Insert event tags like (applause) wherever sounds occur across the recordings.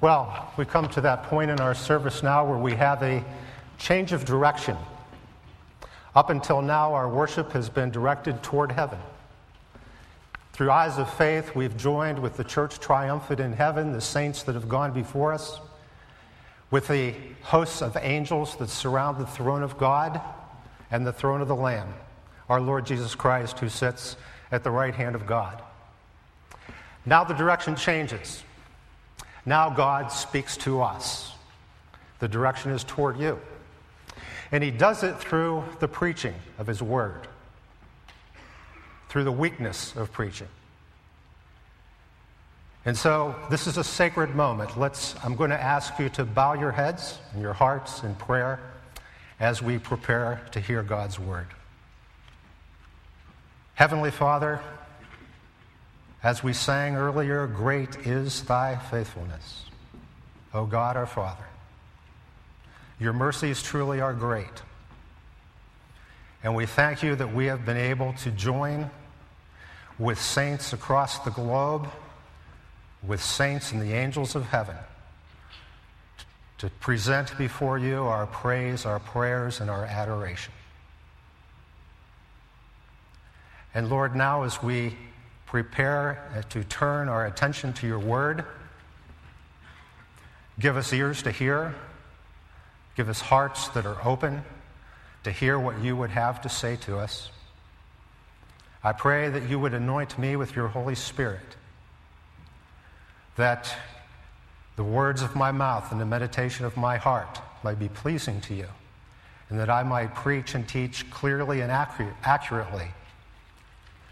Well, we come to that point in our service now where we have a change of direction. Up until now, our worship has been directed toward heaven. Through eyes of faith, we've joined with the church triumphant in heaven, the saints that have gone before us, with the hosts of angels that surround the throne of God and the throne of the Lamb, our Lord Jesus Christ, who sits at the right hand of God. Now the direction changes. Now God speaks to us. The direction is toward you. And He does it through the preaching of His Word, through the weakness of preaching. And so this is a sacred moment. Let's, I'm going to ask you to bow your heads and your hearts in prayer as we prepare to hear God's Word. Heavenly Father, as we sang earlier, great is thy faithfulness. O God our Father, your mercies truly are great. And we thank you that we have been able to join with saints across the globe, with saints and the angels of heaven, to present before you our praise, our prayers, and our adoration. And Lord, now as we prepare uh, to turn our attention to your word. Give us ears to hear. Give us hearts that are open to hear what you would have to say to us. I pray that you would anoint me with your Holy Spirit, that the words of my mouth and the meditation of my heart might be pleasing to you, and that I might preach and teach clearly and accurately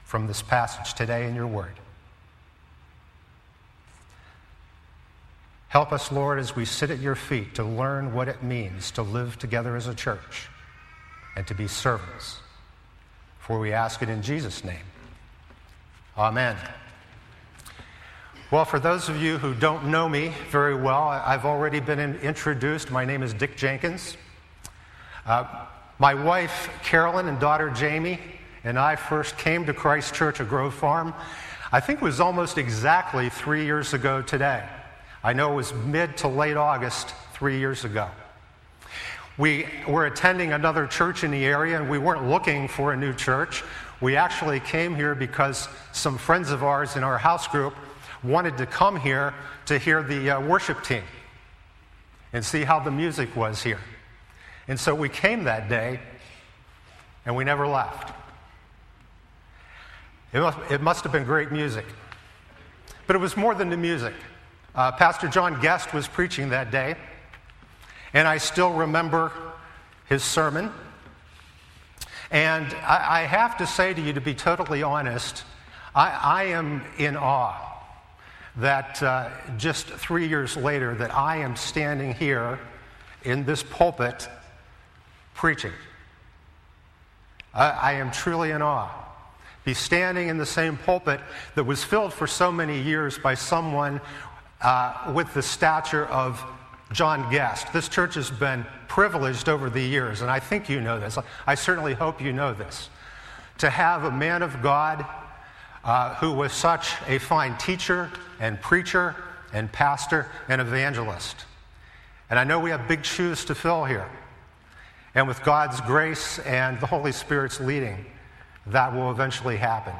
from this passage today in your word. Help us, Lord, as we sit at your feet to learn what it means to live together as a church and to be servants. For we ask it in Jesus' name. Amen. Well, for those of you who don't know me very well, I've already been introduced. My name is Dick Jenkins. Uh, my wife, Carolyn, and daughter, Jamie, and I first came to Christ Church of Grove Farm, I think it was almost exactly three years ago today. I know it was mid to late August three years ago. We were attending another church in the area, and we weren't looking for a new church. We actually came here because some friends of ours in our house group wanted to come here to hear the uh, worship team and see how the music was here. And so we came that day, and we never left. It must, it must have been great music. But it was more than the music. Uh, Pastor John Guest was preaching that day, and I still remember his sermon. And I, I have to say to you, to be totally honest, I, I am in awe that uh, just three years later that I am standing here in this pulpit preaching. I, I am truly in awe be standing in the same pulpit that was filled for so many years by someone uh, with the stature of John Guest. This church has been privileged over the years, and I think you know this. I certainly hope you know this. To have a man of God uh, who was such a fine teacher and preacher and pastor and evangelist. And I know we have big shoes to fill here. And with God's grace and the Holy Spirit's leading, that will eventually happen.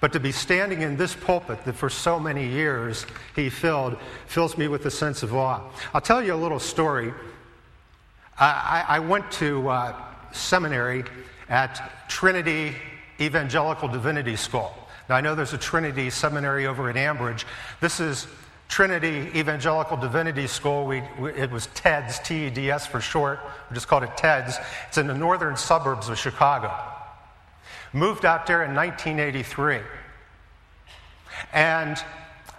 But to be standing in this pulpit that for so many years he filled fills me with a sense of awe. I'll tell you a little story. I, I went to uh, seminary at Trinity Evangelical Divinity School. Now, I know there's a Trinity seminary over at Ambridge. This is Trinity Evangelical Divinity School. We, we, it was TEDS, T E D S for short. We just called it TEDS. It's in the northern suburbs of Chicago. Moved out there in 1983. And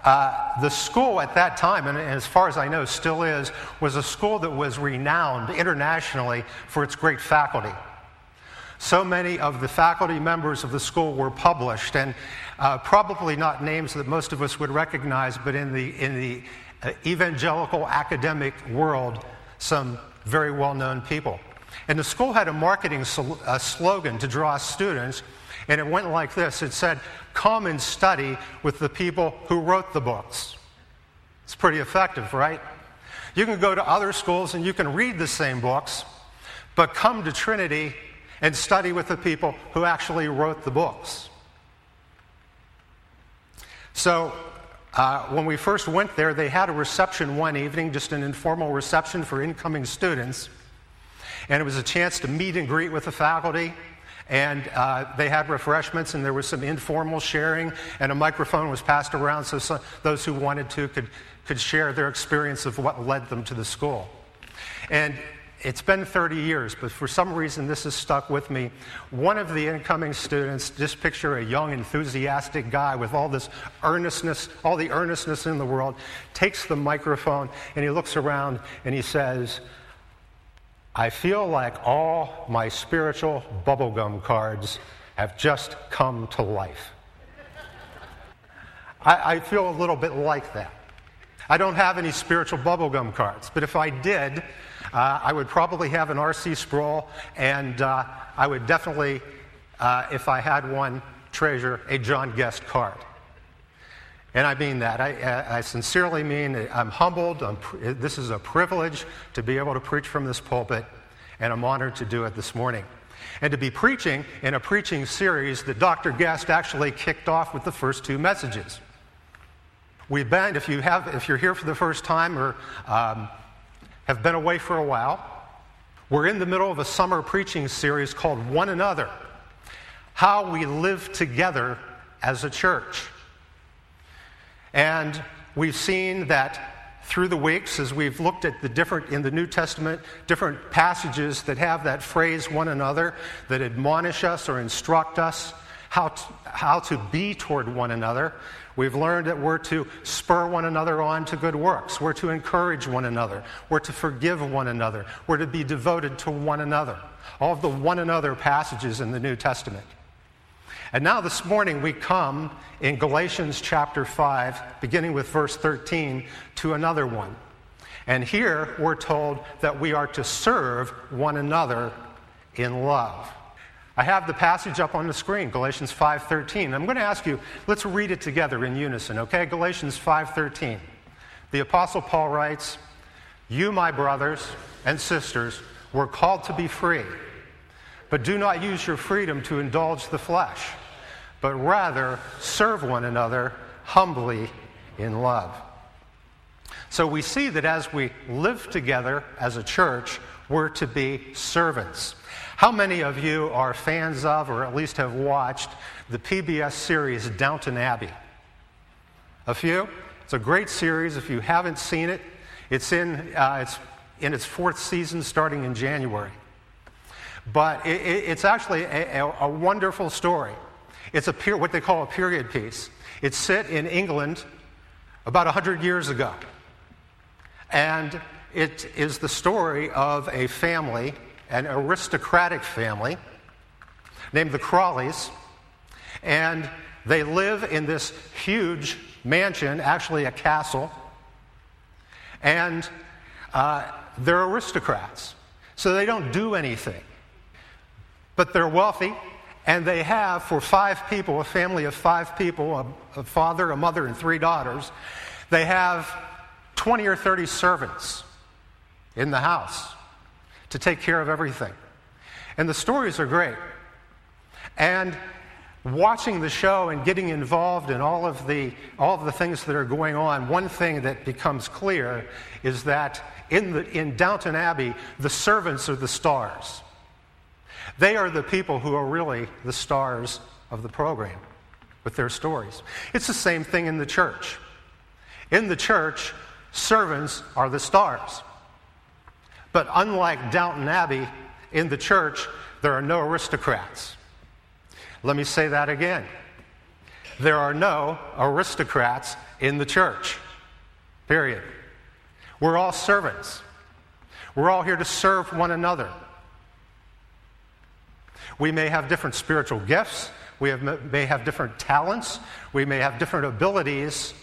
uh, the school at that time, and as far as I know still is, was a school that was renowned internationally for its great faculty. So many of the faculty members of the school were published, and uh, probably not names that most of us would recognize, but in the, in the uh, evangelical academic world, some very well known people. And the school had a marketing sl- a slogan to draw students, and it went like this it said, Come and study with the people who wrote the books. It's pretty effective, right? You can go to other schools and you can read the same books, but come to Trinity and study with the people who actually wrote the books. So, uh, when we first went there, they had a reception one evening, just an informal reception for incoming students. And it was a chance to meet and greet with the faculty. And uh, they had refreshments, and there was some informal sharing, and a microphone was passed around so some, those who wanted to could, could share their experience of what led them to the school. And it's been 30 years, but for some reason this has stuck with me. One of the incoming students, just picture a young, enthusiastic guy with all this earnestness, all the earnestness in the world, takes the microphone and he looks around and he says, I feel like all my spiritual bubblegum cards have just come to life. I, I feel a little bit like that. I don't have any spiritual bubblegum cards, but if I did, uh, I would probably have an R.C. Sproul, and uh, I would definitely, uh, if I had one, treasure a John Guest card. And I mean that. I, I sincerely mean I'm humbled. I'm, this is a privilege to be able to preach from this pulpit, and I'm honored to do it this morning. And to be preaching in a preaching series that Dr. Guest actually kicked off with the first two messages. We've been, if, you have, if you're here for the first time or um, have been away for a while. We're in the middle of a summer preaching series called One Another How We Live Together as a Church. And we've seen that through the weeks as we've looked at the different in the New Testament, different passages that have that phrase one another, that admonish us or instruct us how to, how to be toward one another. We've learned that we're to spur one another on to good works. We're to encourage one another. We're to forgive one another. We're to be devoted to one another. All of the one another passages in the New Testament. And now this morning we come in Galatians chapter 5, beginning with verse 13, to another one. And here we're told that we are to serve one another in love. I have the passage up on the screen, Galatians 5:13. I'm going to ask you, let's read it together in unison, okay? Galatians 5:13. The apostle Paul writes, "You, my brothers and sisters, were called to be free, but do not use your freedom to indulge the flesh, but rather serve one another humbly in love." So we see that as we live together as a church, we're to be servants. How many of you are fans of, or at least have watched, the PBS series Downton Abbey? A few? It's a great series. If you haven't seen it, it's in, uh, it's in its fourth season starting in January. But it, it, it's actually a, a, a, wonderful story. It's a what they call a period piece. It's set in England about 100 years ago. And it is the story of a family an aristocratic family named the Crawleys, and they live in this huge mansion, actually a castle, and uh, they're aristocrats. So they don't do anything. But they're wealthy, and they have, for five people, a family of five people, a, a father, a mother, and three daughters, they have 20 or 30 servants in the house to take care of everything. And the stories are great. And watching the show and getting involved in all of the all of the things that are going on, one thing that becomes clear is that in the in Downton Abbey, the servants are the stars. They are the people who are really the stars of the program with their stories. It's the same thing in the church. In the church, servants are the stars. But unlike Downton Abbey, in the church, there are no aristocrats. Let me say that again. There are no aristocrats in the church. Period. We're all servants. We're all here to serve one another. We may have different spiritual gifts. We have, may have different talents. We may have different abilities.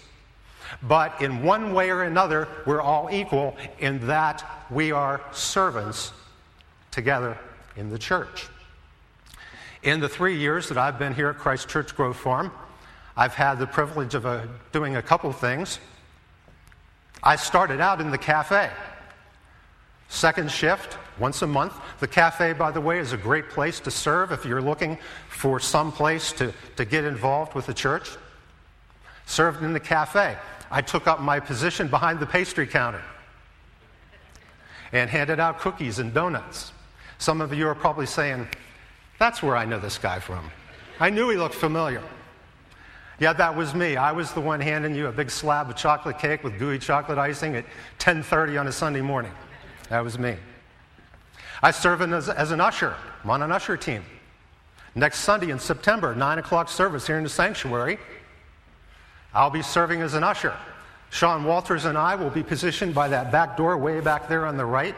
But in one way or another, we're all equal in that we are servants together in the church. In the three years that I've been here at Christ Church Grove Farm, I've had the privilege of uh, doing a couple things. I started out in the cafe. Second shift, once a month. The cafe, by the way, is a great place to serve if you're looking for some place to, to get involved with the church. Served in the cafe. I took up my position behind the pastry counter and handed out cookies and donuts. Some of you are probably saying, That's where I know this guy from. I knew he looked familiar. Yeah, that was me. I was the one handing you a big slab of chocolate cake with gooey chocolate icing at 10:30 on a Sunday morning. That was me. I serve as, as an usher. I'm on an usher team. Next Sunday in September, 9 o'clock service here in the sanctuary, I'll be serving as an usher. Sean Walters and I will be positioned by that back door way back there on the right.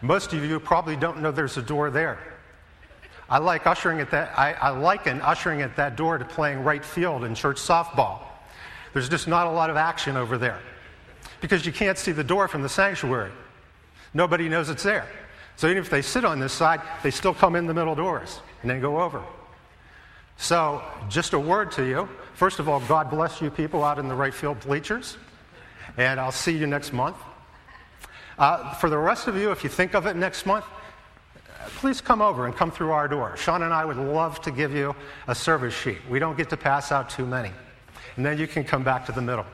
Most of you probably don't know there's a door there. I like ushering at that, I, I liken ushering at that door to playing right field in church softball. There's just not a lot of action over there because you can't see the door from the sanctuary. Nobody knows it's there. So even if they sit on this side, they still come in the middle doors and then go over. So, just a word to you. First of all, God bless you people out in the right field bleachers. And I'll see you next month. Uh, for the rest of you, if you think of it next month, please come over and come through our door. Sean and I would love to give you a service sheet. We don't get to pass out too many. And then you can come back to the middle.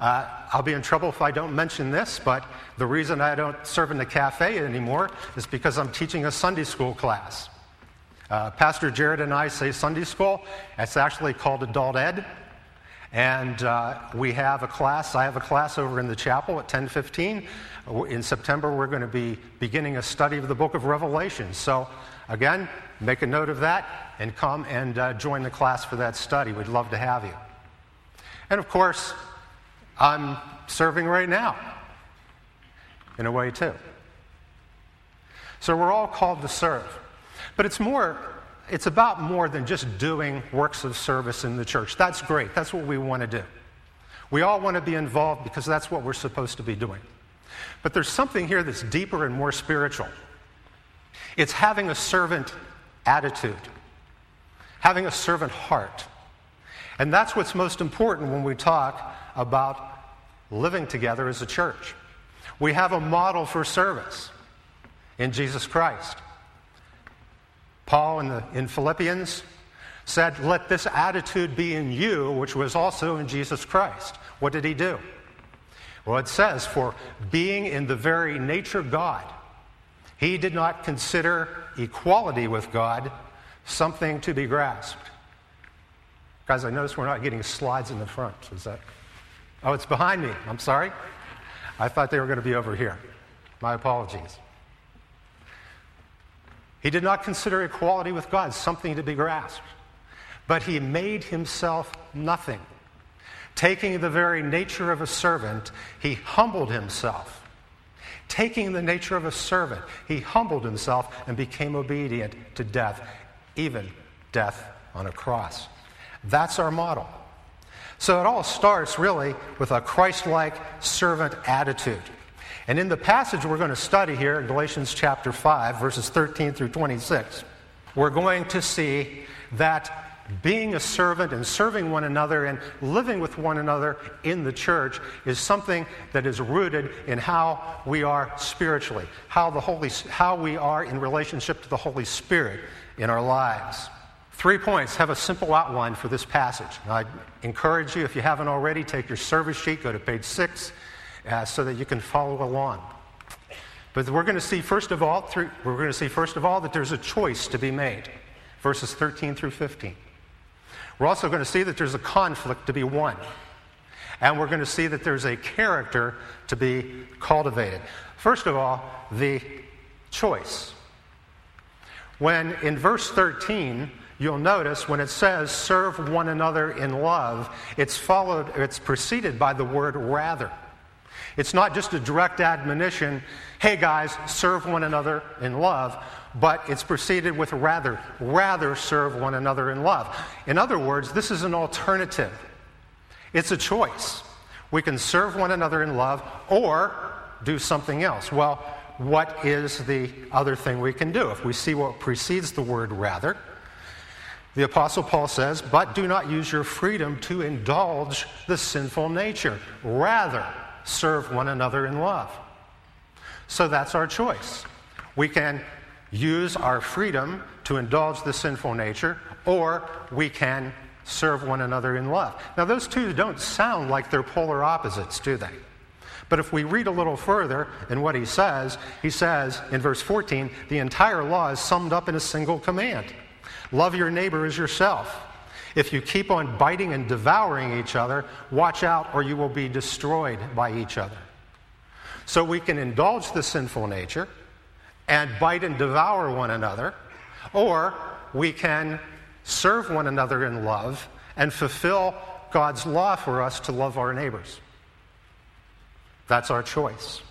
Uh, I'll be in trouble if I don't mention this, but the reason I don't serve in the cafe anymore is because I'm teaching a Sunday school class. Uh, Pastor Jared and I say Sunday school. It's actually called Adult Ed. And uh, we have a class, I have a class over in the chapel at 1015. In September, we're going to be beginning a study of the book of Revelation. So, again, make a note of that and come and uh, join the class for that study. We'd love to have you. And of course, I'm serving right now, in a way, too. So we're all called to serve. But it's more, it's about more than just doing works of service in the church. That's great. That's what we want to do. We all want to be involved because that's what we're supposed to be doing. But there's something here that's deeper and more spiritual. It's having a servant attitude, having a servant heart. And that's what's most important when we talk about living together as a church. We have a model for service in Jesus Christ. Paul in, the, in Philippians said, Let this attitude be in you, which was also in Jesus Christ. What did he do? Well, it says, For being in the very nature of God, he did not consider equality with God something to be grasped. Guys, I notice we're not getting slides in the front. Is that Oh, it's behind me. I'm sorry. I thought they were going to be over here. My apologies. He did not consider equality with God something to be grasped, but he made himself nothing. Taking the very nature of a servant, he humbled himself. Taking the nature of a servant, he humbled himself and became obedient to death, even death on a cross. That's our model. So it all starts really with a Christ like servant attitude. And in the passage we're going to study here in Galatians chapter 5, verses 13 through 26, we're going to see that being a servant and serving one another and living with one another in the church is something that is rooted in how we are spiritually, how, the Holy, how we are in relationship to the Holy Spirit in our lives. Three points have a simple outline for this passage. I encourage you, if you haven't already, take your service sheet, go to page six, uh, so that you can follow along. But we're going to see first of all, through, we're going to see first of all that there's a choice to be made, verses 13 through 15. We're also going to see that there's a conflict to be won. And we're going to see that there's a character to be cultivated. First of all, the choice. When in verse 13, you'll notice when it says serve one another in love, it's followed, it's preceded by the word rather. It's not just a direct admonition, hey guys, serve one another in love, but it's preceded with rather, rather serve one another in love. In other words, this is an alternative. It's a choice. We can serve one another in love or do something else. Well, what is the other thing we can do? If we see what precedes the word rather, The Apostle Paul says, But do not use your freedom to indulge the sinful nature. Rather, serve one another in love. So that's our choice. We can use our freedom to indulge the sinful nature, or we can serve one another in love. Now, those two don't sound like they're polar opposites, do they? But if we read a little further in what he says, he says in verse 14, the entire law is summed up in a single command love your neighbor as yourself. If you keep on biting and devouring each other, watch out or you will be destroyed by each other. So we can indulge the sinful nature and bite and devour one another, or we can serve one another in love and fulfill God's law for us to love our neighbors. That's our choice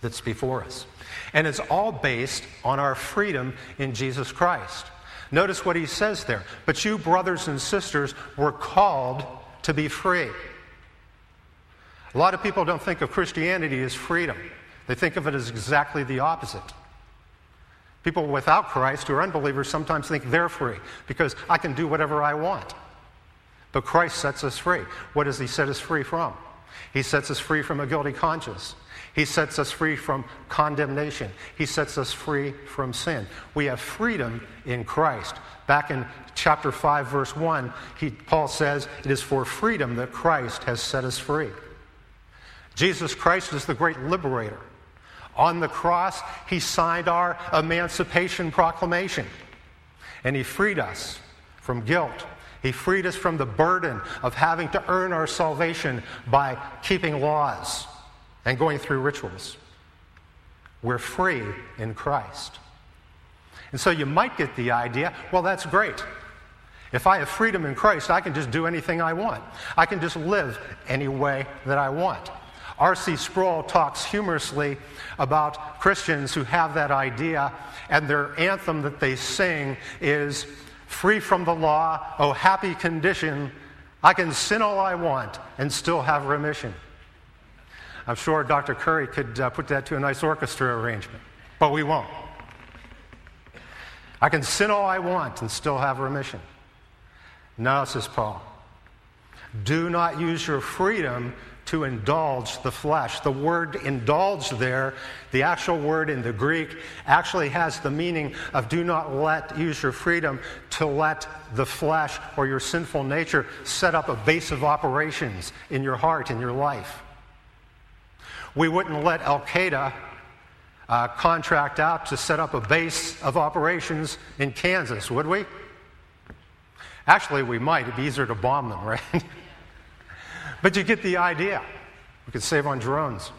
that's before us. And it's all based on our freedom in Jesus Christ. Notice what he says there. But you, brothers and sisters, were called to be free. A lot of people don't think of Christianity as freedom, they think of it as exactly the opposite. People without Christ who are unbelievers sometimes think they're free because I can do whatever I want. But Christ sets us free. What does He set us free from? He sets us free from a guilty conscience. He sets us free from condemnation. He sets us free from sin. We have freedom in Christ. Back in chapter 5, verse 1, he, Paul says, It is for freedom that Christ has set us free. Jesus Christ is the great liberator. On the cross, he signed our emancipation proclamation, and he freed us from guilt. He freed us from the burden of having to earn our salvation by keeping laws and going through rituals. We're free in Christ. And so you might get the idea well, that's great. If I have freedom in Christ, I can just do anything I want. I can just live any way that I want. R.C. Sproul talks humorously about Christians who have that idea, and their anthem that they sing is Free from the law, oh happy condition, I can sin all I want and still have remission. I'm sure Dr. Curry could uh, put that to a nice orchestra arrangement, but we won't. I can sin all I want and still have remission. No, says Paul. Do not use your freedom to indulge the flesh. The word indulge there, the actual word in the Greek, actually has the meaning of do not let, use your freedom to let the flesh or your sinful nature set up a base of operations in your heart, in your life. We wouldn't let Al Qaeda uh, contract out to set up a base of operations in Kansas, would we? Actually, we might. It'd be easier to bomb them, (laughs) right? But you get the idea. We could save on drones.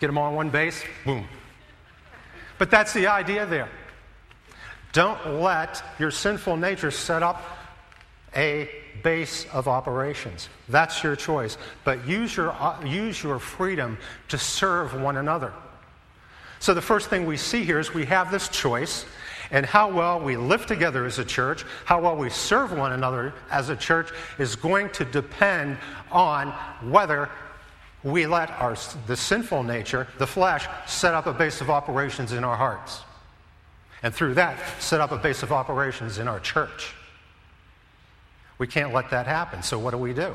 Get them all on one base, boom. But that's the idea there. Don't let your sinful nature set up a base of operations. That's your choice. But use your, uh, use your freedom to serve one another. So the first thing we see here is we have this choice, and how well we live together as a church, how well we serve one another as a church, is going to depend on whether we let our, the sinful nature, the flesh, set up a base of operations in our hearts. And through that, set up a base of operations in our church. We can't let that happen. So, what do we do?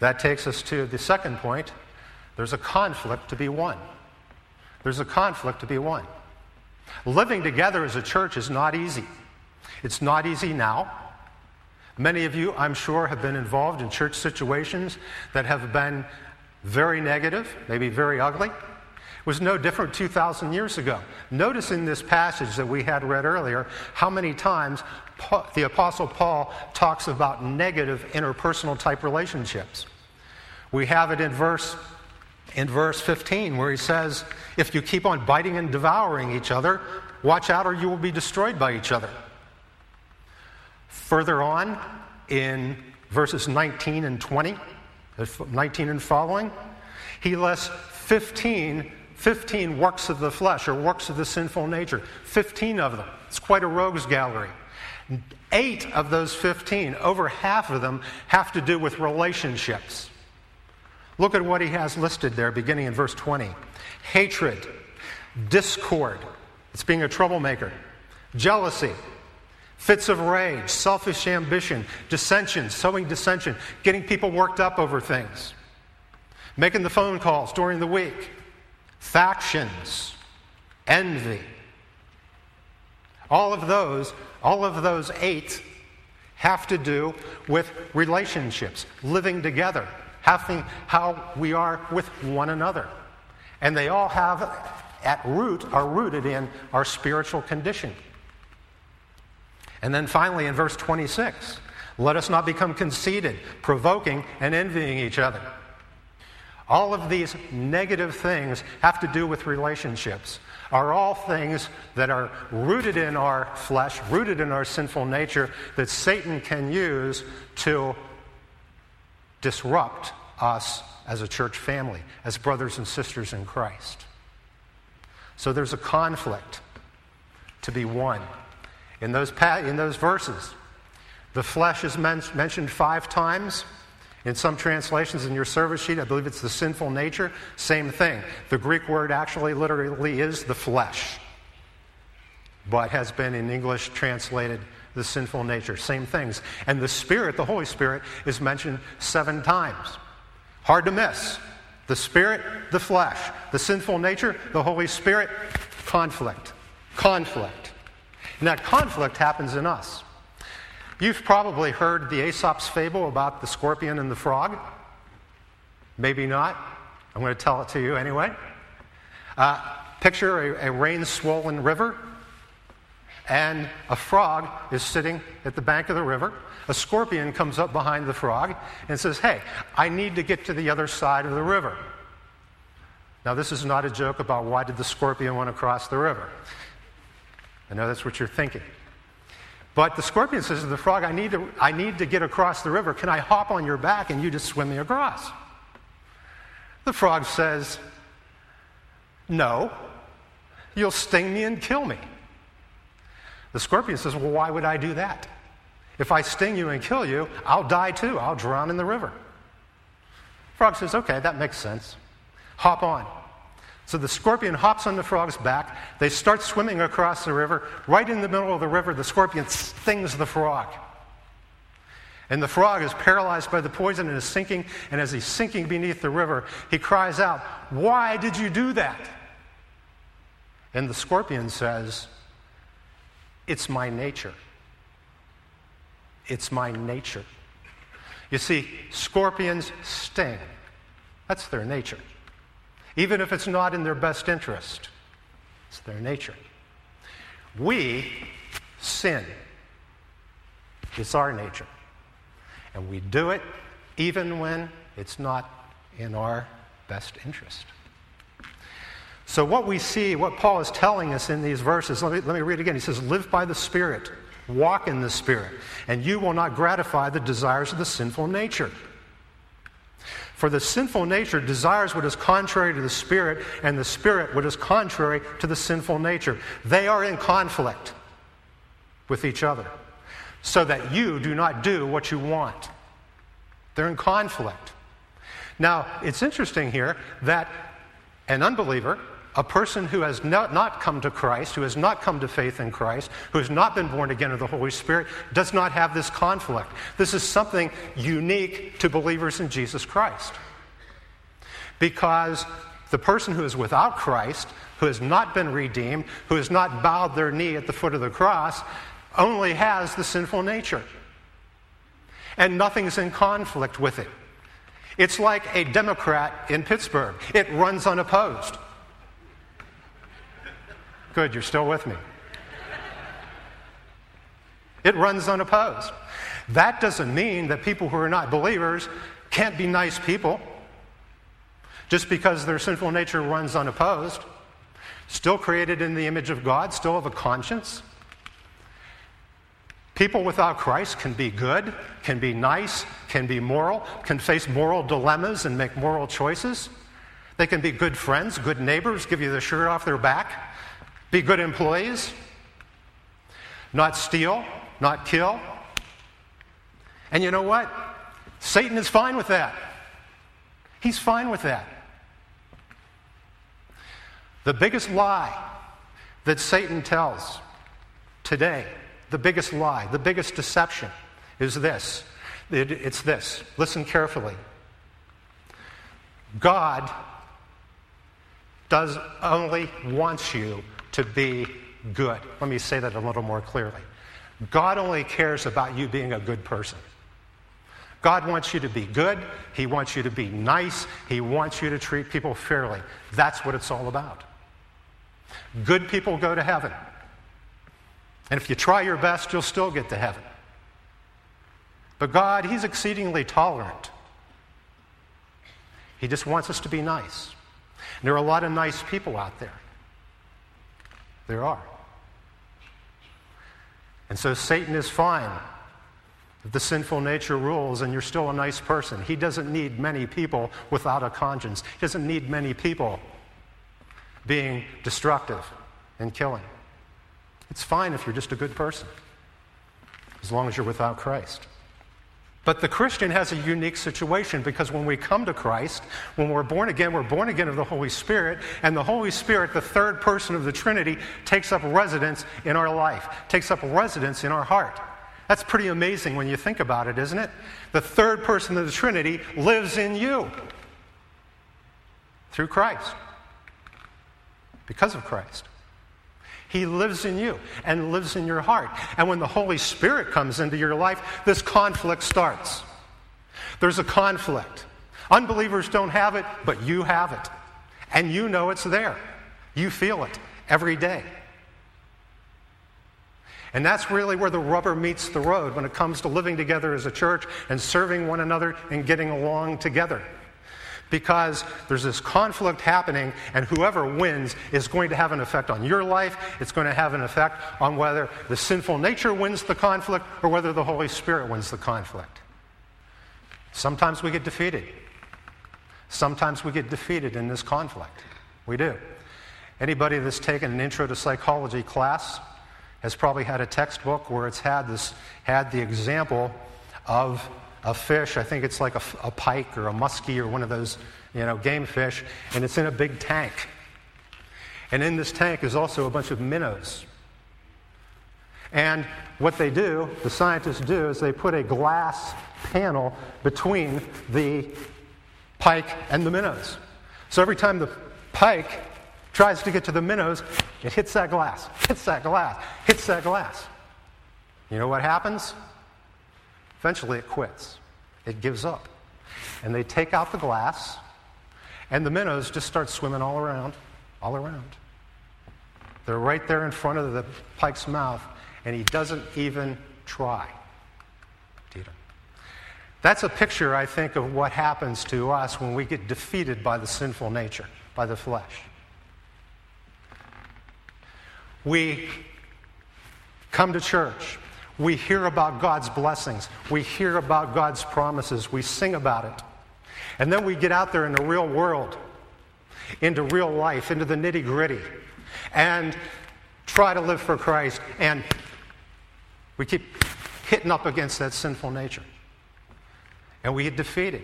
That takes us to the second point there's a conflict to be won. There's a conflict to be won. Living together as a church is not easy. It's not easy now. Many of you, I'm sure, have been involved in church situations that have been very negative, maybe very ugly. Was no different 2,000 years ago. Notice in this passage that we had read earlier how many times the Apostle Paul talks about negative interpersonal type relationships. We have it in verse in verse 15 where he says, If you keep on biting and devouring each other, watch out or you will be destroyed by each other. Further on in verses 19 and 20, 19 and following, he lists 15, 15 works of the flesh or works of the sinful nature. 15 of them. It's quite a rogues gallery. Eight of those 15, over half of them, have to do with relationships. Look at what he has listed there, beginning in verse 20 hatred, discord, it's being a troublemaker, jealousy, Fits of rage, selfish ambition, dissension, sowing dissension, getting people worked up over things, making the phone calls during the week, factions, envy. All of those, all of those eight have to do with relationships, living together, having how we are with one another. And they all have at root are rooted in our spiritual condition. And then finally in verse 26, let us not become conceited, provoking and envying each other. All of these negative things have to do with relationships are all things that are rooted in our flesh, rooted in our sinful nature, that Satan can use to disrupt us as a church family, as brothers and sisters in Christ. So there's a conflict to be won. In those, in those verses, the flesh is men- mentioned five times. In some translations in your service sheet, I believe it's the sinful nature. Same thing. The Greek word actually literally is the flesh, but has been in English translated the sinful nature. Same things. And the Spirit, the Holy Spirit, is mentioned seven times. Hard to miss. The Spirit, the flesh. The sinful nature, the Holy Spirit, conflict. Conflict. And that conflict happens in us. You've probably heard the Aesop's fable about the scorpion and the frog. Maybe not. I'm going to tell it to you anyway. Uh, picture a, a rain swollen river, and a frog is sitting at the bank of the river. A scorpion comes up behind the frog and says, Hey, I need to get to the other side of the river. Now, this is not a joke about why did the scorpion want to cross the river. I know that's what you're thinking. But the scorpion says to the frog, I need to, I need to get across the river. Can I hop on your back and you just swim me across? The frog says, No, you'll sting me and kill me. The scorpion says, Well, why would I do that? If I sting you and kill you, I'll die too. I'll drown in the river. Frog says, Okay, that makes sense. Hop on. So the scorpion hops on the frog's back. They start swimming across the river. Right in the middle of the river, the scorpion stings the frog. And the frog is paralyzed by the poison and is sinking. And as he's sinking beneath the river, he cries out, Why did you do that? And the scorpion says, It's my nature. It's my nature. You see, scorpions sting. That's their nature even if it's not in their best interest. It's their nature. We sin. It's our nature. And we do it even when it's not in our best interest. So, what we see, what Paul is telling us in these verses, let me, let me read again. He says, Live by the Spirit, walk in the Spirit, and you will not gratify the desires of the sinful nature. For the sinful nature desires what is contrary to the Spirit, and the Spirit what is contrary to the sinful nature. They are in conflict with each other, so that you do not do what you want. They're in conflict. Now, it's interesting here that an unbeliever a person who has not, not, come to Christ, who has not come to faith in Christ, who has not been born again of the Holy Spirit, does not have this conflict. This is something unique to believers in Jesus Christ. Because the person who is without Christ, who has not been redeemed, who has not bowed their knee at the foot of the cross, only has the sinful nature. And nothing's in conflict with it. It's like a Democrat in Pittsburgh, it runs unopposed. Good, you're still with me. It runs unopposed. That doesn't mean that people who are not believers can't be nice people just because their sinful nature runs unopposed. Still created in the image of God, still have a conscience. People without Christ can be good, can be nice, can be moral, can face moral dilemmas and make moral choices. They can be good friends, good neighbors, give you the shirt off their back. Be good employees, not steal, not kill. And you know what? Satan is fine with that. He's fine with that. The biggest lie that Satan tells today the biggest lie, the biggest deception is this. It, it's this. Listen carefully. God does only wants you to be good. Let me say that a little more clearly. God only cares about you being a good person. God wants you to be good. He wants you to be nice. He wants you to treat people fairly. That's what it's all about. Good people go to heaven. And if you try your best, you'll still get to heaven. But God, He's exceedingly tolerant. He just wants us to be nice. And there are a lot of nice people out there. There are. And so Satan is fine if the sinful nature rules and you're still a nice person. He doesn't need many people without a conscience, he doesn't need many people being destructive and killing. It's fine if you're just a good person, as long as you're without Christ. But the Christian has a unique situation because when we come to Christ, when we're born again, we're born again of the Holy Spirit, and the Holy Spirit, the third person of the Trinity, takes up residence in our life, takes up residence in our heart. That's pretty amazing when you think about it, isn't it? The third person of the Trinity lives in you through Christ, because of Christ. He lives in you and lives in your heart. And when the Holy Spirit comes into your life, this conflict starts. There's a conflict. Unbelievers don't have it, but you have it. And you know it's there. You feel it every day. And that's really where the rubber meets the road when it comes to living together as a church and serving one another and getting along together because there's this conflict happening, and whoever wins is going to have an effect on your life. It's going to have an effect on whether the sinful nature wins the conflict or whether the Holy Spirit wins the conflict. Sometimes we get defeated. Sometimes we get defeated in this conflict. We do. Anybody that's taken an intro to psychology class has probably had a textbook where it's had this had the example of a fish. I think it's like a, a pike or a muskie or one of those, you know, game fish, and it's in a big tank. And in this tank is also a bunch of minnows. And what they do, the scientists do, is they put a glass panel between the pike and the minnows. So every time the pike tries to get to the minnows, it hits that glass, hits that glass, hits that glass. You know what happens? Eventually, it quits, it gives up. And they take out the glass, and the minnows just start swimming all around, all around. They're right there in front of the pike's mouth, and he doesn't even try. That's a picture, I think, of what happens to us when we get defeated by the sinful nature, by the flesh. We come to church, we hear about God's blessings. We hear about God's promises. We sing about it. And then we get out there in the real world, into real life, into the nitty gritty, and try to live for Christ. And we keep hitting up against that sinful nature. And we get defeated.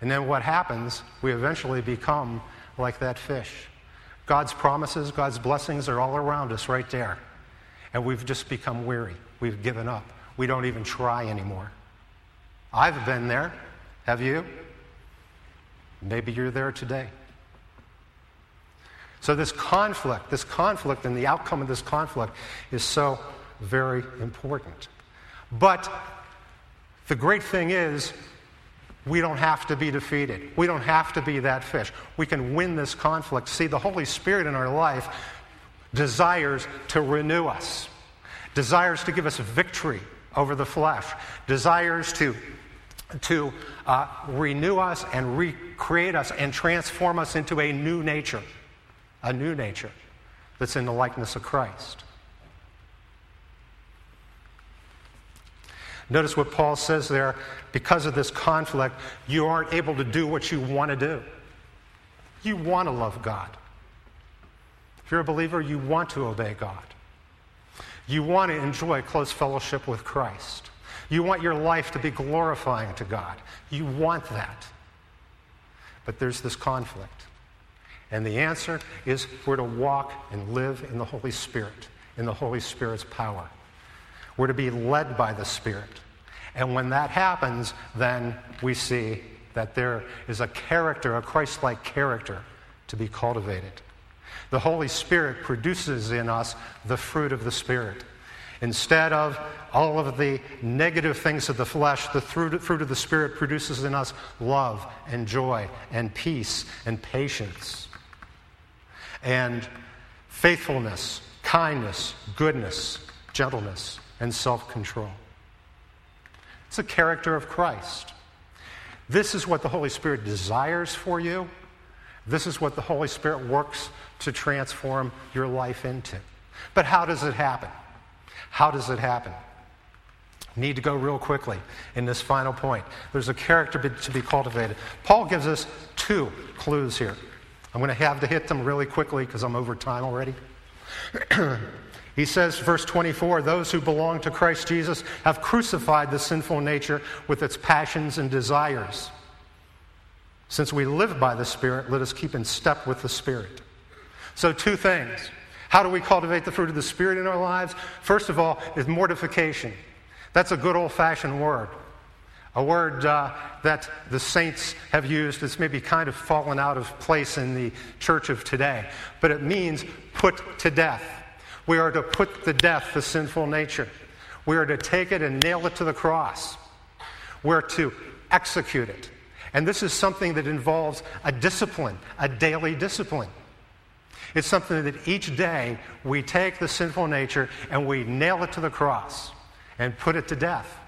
And then what happens? We eventually become like that fish. God's promises, God's blessings are all around us right there. And we've just become weary. We've given up. We don't even try anymore. I've been there. Have you? Maybe you're there today. So, this conflict, this conflict, and the outcome of this conflict is so very important. But the great thing is, we don't have to be defeated. We don't have to be that fish. We can win this conflict. See, the Holy Spirit in our life desires to renew us, desires to give us victory over the flesh, desires to, to uh, renew us and recreate us and transform us into a new nature, a new nature that's in the likeness of Christ. Notice what Paul says there because of this conflict, you aren't able to do what you want to do. You want to love God. If you're a believer, you want to obey God. You want to enjoy close fellowship with Christ. You want your life to be glorifying to God. You want that. But there's this conflict. And the answer is we're to walk and live in the Holy Spirit, in the Holy Spirit's power. We're to be led by the Spirit. And when that happens, then we see that there is a character, a Christ like character, to be cultivated. The Holy Spirit produces in us the fruit of the Spirit. Instead of all of the negative things of the flesh, the fruit of the Spirit produces in us love and joy and peace and patience and faithfulness, kindness, goodness, gentleness, and self control. It's a character of Christ. This is what the Holy Spirit desires for you. This is what the Holy Spirit works to transform your life into. But how does it happen? How does it happen? Need to go real quickly in this final point. There's a character to be cultivated. Paul gives us two clues here. I'm going to have to hit them really quickly because I'm over time already. (clears throat) he says, verse 24, those who belong to Christ Jesus have crucified the sinful nature with its passions and desires. Since we live by the Spirit, let us keep in step with the Spirit. So, two things. How do we cultivate the fruit of the Spirit in our lives? First of all, is mortification. That's a good old fashioned word. A word uh, that the saints have used. It's maybe kind of fallen out of place in the church of today. But it means put to death. We are to put to death the sinful nature. We are to take it and nail it to the cross. We're to execute it. And this is something that involves a discipline, a daily discipline. It's something that each day we take the sinful nature and we nail it to the cross and put it to death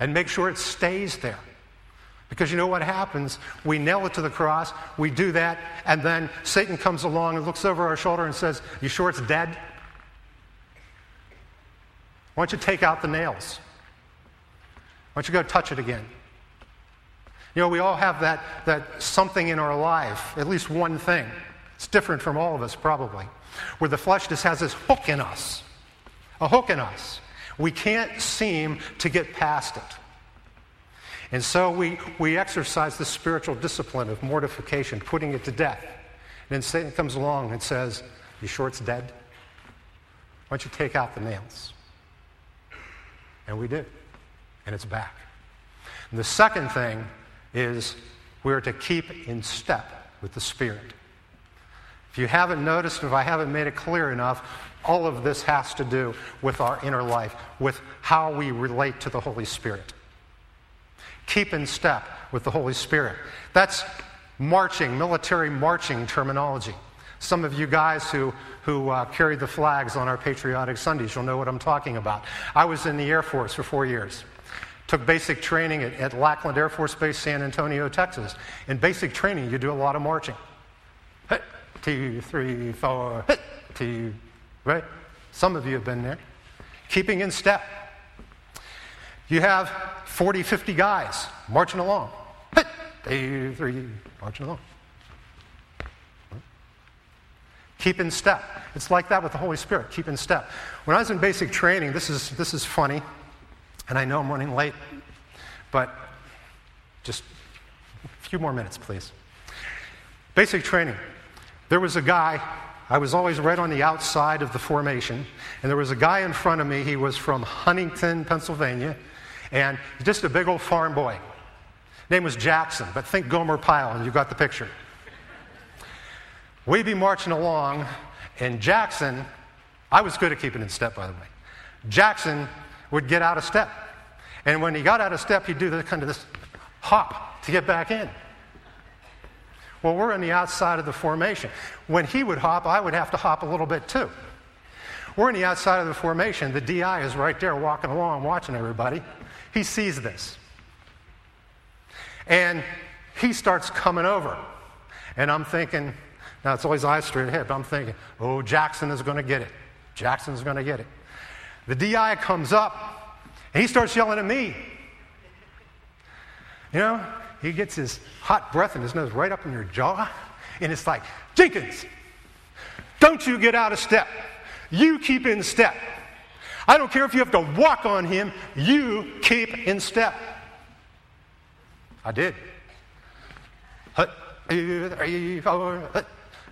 and make sure it stays there. Because you know what happens? We nail it to the cross, we do that, and then Satan comes along and looks over our shoulder and says, You sure it's dead? Why don't you take out the nails? Why don't you go touch it again? You know, we all have that, that something in our life, at least one thing it's different from all of us, probably. Where the flesh just has this hook in us, a hook in us. We can't seem to get past it. And so we, we exercise the spiritual discipline of mortification, putting it to death. And then Satan comes along and says, You sure it's dead? Why don't you take out the nails? And we do. And it's back. And the second thing is we're to keep in step with the Spirit. If you haven't noticed, if I haven't made it clear enough, all of this has to do with our inner life, with how we relate to the Holy Spirit. Keep in step with the Holy Spirit. That's marching, military marching terminology. Some of you guys who, who uh, carry the flags on our patriotic Sundays, you'll know what I'm talking about. I was in the Air Force for four years. Took basic training at, at Lackland Air Force Base, San Antonio, Texas. In basic training, you do a lot of marching two, three, four, two, right? Some of you have been there. Keeping in step. You have 40, 50 guys marching along. Two, three, marching along. Keep in step. It's like that with the Holy Spirit. Keep in step. When I was in basic training, this is, this is funny, and I know I'm running late, but just a few more minutes, please. Basic training. There was a guy, I was always right on the outside of the formation, and there was a guy in front of me. He was from Huntingdon, Pennsylvania, and just a big old farm boy. Name was Jackson, but think Gomer Pyle, and you got the picture. We'd be marching along, and Jackson, I was good at keeping in step, by the way. Jackson would get out of step. And when he got out of step, he'd do this kind of this hop to get back in. Well, we're on the outside of the formation. When he would hop, I would have to hop a little bit too. We're on the outside of the formation. The DI is right there walking along, watching everybody. He sees this. And he starts coming over. And I'm thinking, now it's always eyes straight ahead, but I'm thinking, oh, Jackson is going to get it. Jackson's going to get it. The DI comes up and he starts yelling at me. You know, he gets his hot breath and his nose right up in your jaw, and it's like, Jenkins, don't you get out of step. You keep in step. I don't care if you have to walk on him, you keep in step. I did.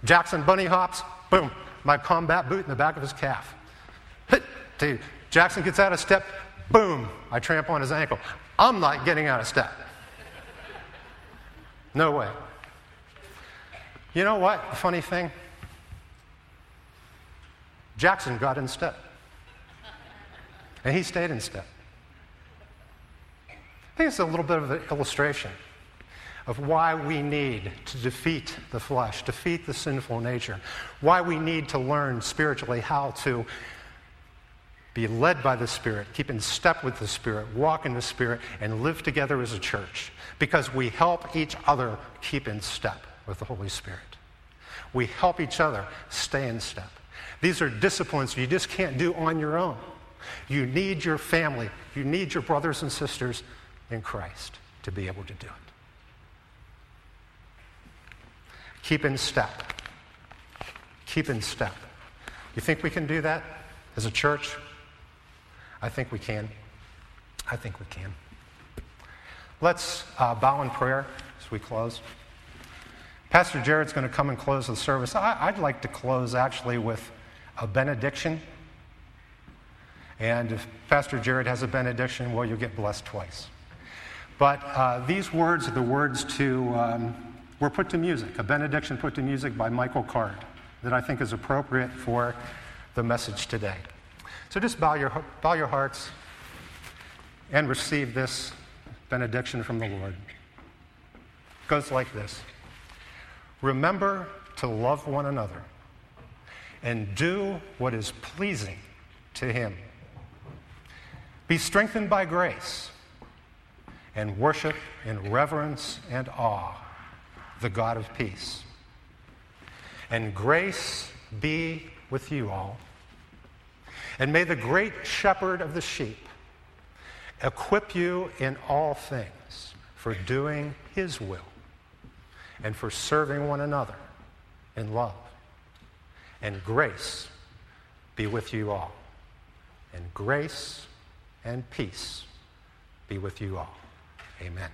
Jackson bunny hops, boom, my combat boot in the back of his calf. Jackson gets out of step, boom, I tramp on his ankle. I'm not getting out of step. No way. You know what? The funny thing? Jackson got in step. And he stayed in step. I think it's a little bit of an illustration of why we need to defeat the flesh, defeat the sinful nature, why we need to learn spiritually how to be led by the Spirit, keep in step with the Spirit, walk in the Spirit, and live together as a church because we help each other keep in step with the Holy Spirit. We help each other stay in step. These are disciplines you just can't do on your own. You need your family, you need your brothers and sisters in Christ to be able to do it. Keep in step. Keep in step. You think we can do that as a church? I think we can. I think we can. Let's uh, bow in prayer as we close. Pastor Jared's going to come and close the service. I, would like to close actually with a benediction. And if Pastor Jared has a benediction, well, you'll get blessed twice. But uh, these words are the words to, um, were put to music, a benediction put to music by Michael Card that I think is appropriate for the message today. So just bow your, bow your hearts and receive this benediction from the Lord. It goes like this Remember to love one another and do what is pleasing to Him. Be strengthened by grace and worship in reverence and awe the God of peace. And grace be with you all. And may the great shepherd of the sheep equip you in all things for doing his will and for serving one another in love. And grace be with you all. And grace and peace be with you all. Amen.